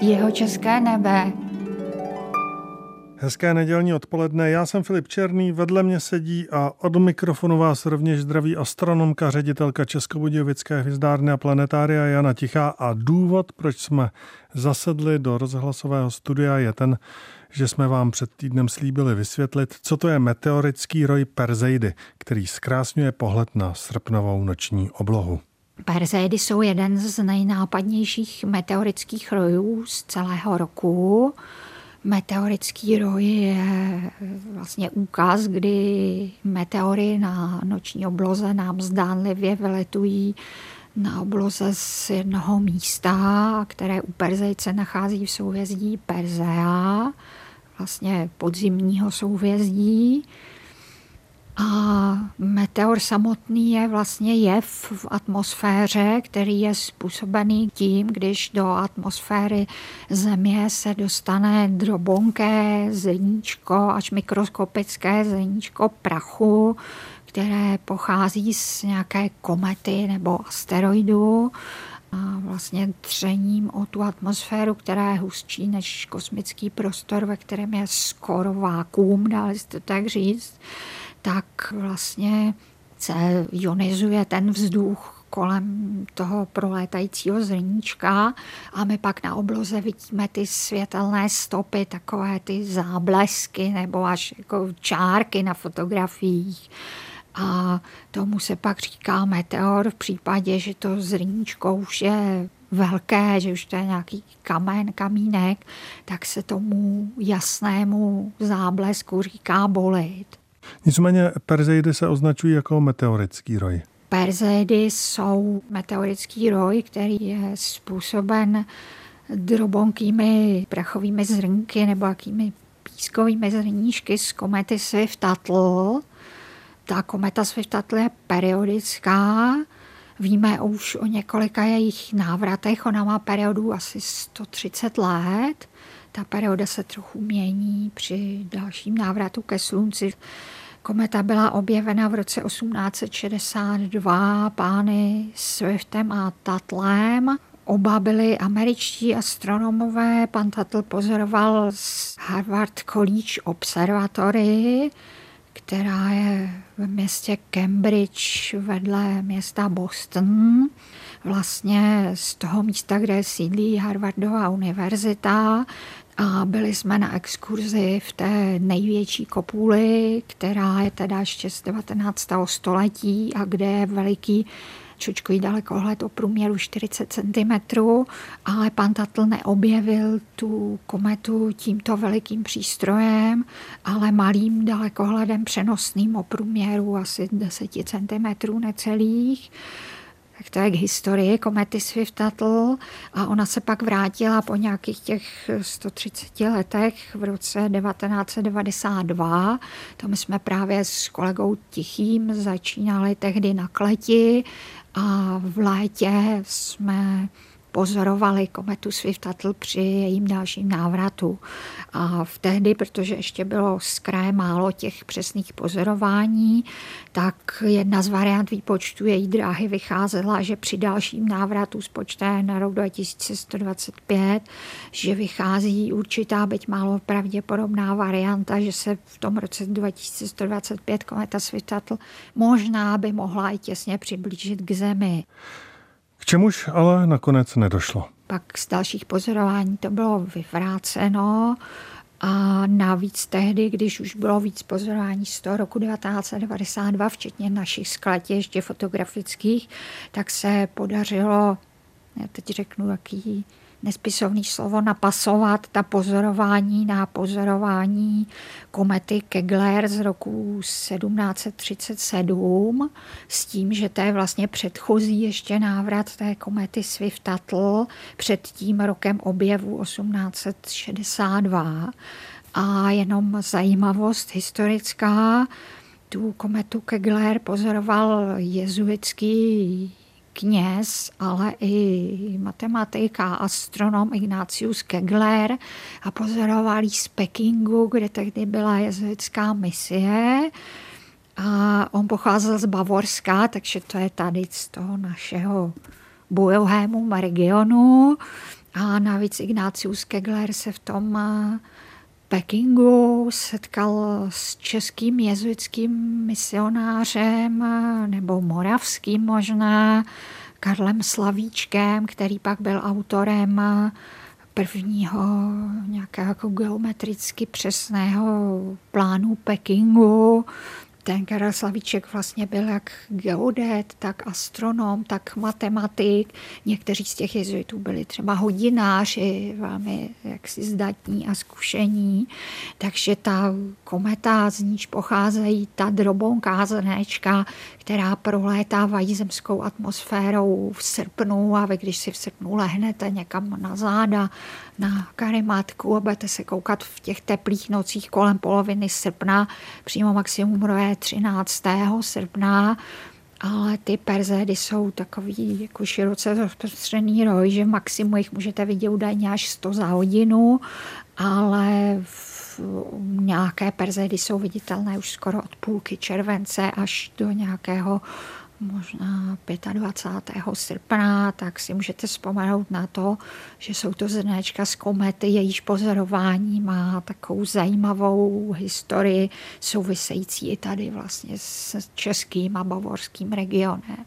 Jeho české nebe. Hezké nedělní odpoledne, já jsem Filip Černý, vedle mě sedí a od mikrofonu vás rovněž zdraví astronomka, ředitelka Českobudějovické hvězdárny a planetária Jana Tichá a důvod, proč jsme zasedli do rozhlasového studia je ten, že jsme vám před týdnem slíbili vysvětlit, co to je meteorický roj Perzeidy, který zkrásňuje pohled na srpnovou noční oblohu. Perzeidy jsou jeden z nejnápadnějších meteorických rojů z celého roku. Meteorický roj je vlastně úkaz, kdy meteory na noční obloze nám zdánlivě vyletují na obloze z jednoho místa, které u Perzejce nachází v souhvězdí Perzea, vlastně podzimního souhvězdí. A meteor samotný je vlastně jev v atmosféře, který je způsobený tím, když do atmosféry Země se dostane drobonké zrníčko až mikroskopické zrníčko prachu, které pochází z nějaké komety nebo asteroidu a vlastně třením o tu atmosféru, která je hustší než kosmický prostor, ve kterém je skoro vákuum, dá se to tak říct, tak vlastně se ionizuje ten vzduch kolem toho prolétajícího zrníčka a my pak na obloze vidíme ty světelné stopy, takové ty záblesky nebo až jako čárky na fotografiích. A tomu se pak říká meteor v případě, že to zrníčko už je velké, že už to je nějaký kamen, kamínek, tak se tomu jasnému záblesku říká bolit. Nicméně Perzeidy se označují jako meteorický roj. Perzeidy jsou meteorický roj, který je způsoben drobonkými prachovými zrnky nebo jakými pískovými zrníčky z komety Swift-Tuttle. Ta kometa Swift-Tuttle je periodická, Víme už o několika jejich návratech. Ona má periodu asi 130 let. Ta perioda se trochu mění při dalším návratu ke slunci. Kometa byla objevena v roce 1862 pány Swiftem a Tatlem. Oba byli američtí astronomové. Pan Tatl pozoroval z Harvard College Observatory, která je v městě Cambridge vedle města Boston. Vlastně z toho místa, kde sídlí Harvardová univerzita, a byli jsme na exkurzi v té největší kopuli, která je teda ještě z 19. století a kde je veliký čočkový dalekohled o průměru 40 cm, ale pan Tatl neobjevil tu kometu tímto velikým přístrojem, ale malým dalekohledem přenosným o průměru asi 10 cm necelých to je k historii komety Swift-Tuttle a ona se pak vrátila po nějakých těch 130 letech v roce 1992. To my jsme právě s kolegou Tichým začínali tehdy na kleti a v létě jsme pozorovali kometu Swift-Tuttle při jejím dalším návratu. A v tehdy, protože ještě bylo z kraje málo těch přesných pozorování, tak jedna z variant výpočtu její dráhy vycházela, že při dalším návratu spočté na rok 2125, že vychází určitá, byť málo pravděpodobná varianta, že se v tom roce 2125 kometa Swift-Tuttle možná by mohla i těsně přiblížit k Zemi. K čemuž ale nakonec nedošlo. Pak z dalších pozorování to bylo vyvráceno a navíc tehdy, když už bylo víc pozorování z toho roku 1992, včetně našich skladě ještě fotografických, tak se podařilo, já teď řeknu, jaký nespisovný slovo napasovat ta pozorování na pozorování komety Kegler z roku 1737 s tím, že to je vlastně předchozí ještě návrat té komety Swift-Tuttle před tím rokem objevu 1862. A jenom zajímavost historická, tu kometu Kegler pozoroval jezuitský kněz, ale i matematik a astronom Ignatius Kegler a pozoroval z Pekingu, kde tehdy byla jezuitská misie. A on pocházel z Bavorska, takže to je tady z toho našeho bojohému regionu. A navíc Ignácius Kegler se v tom Pekingu setkal s českým jezuitským misionářem nebo moravským možná, Karlem Slavíčkem, který pak byl autorem prvního nějakého jako geometricky přesného plánu Pekingu, ten Karel Slavíček vlastně byl jak geodet, tak astronom, tak matematik. Někteří z těch jezuitů byli třeba hodináři, velmi jaksi zdatní a zkušení. Takže ta kometa, z níž pocházejí ta drobonká zrnečka, která prolétávají zemskou atmosférou v srpnu a vy, když si v srpnu lehnete někam na záda, na karimatku a budete se koukat v těch teplých nocích kolem poloviny srpna, přímo maximum 13. srpna, ale ty perzédy jsou takový jako široce rozprostřený roj, že maximum jich můžete vidět údajně až 100 za hodinu, ale v nějaké perzédy jsou viditelné už skoro od půlky července až do nějakého možná 25. srpna, tak si můžete vzpomenout na to, že jsou to zrnečka z komety, jejíž pozorování má takovou zajímavou historii související i tady vlastně s českým a bavorským regionem.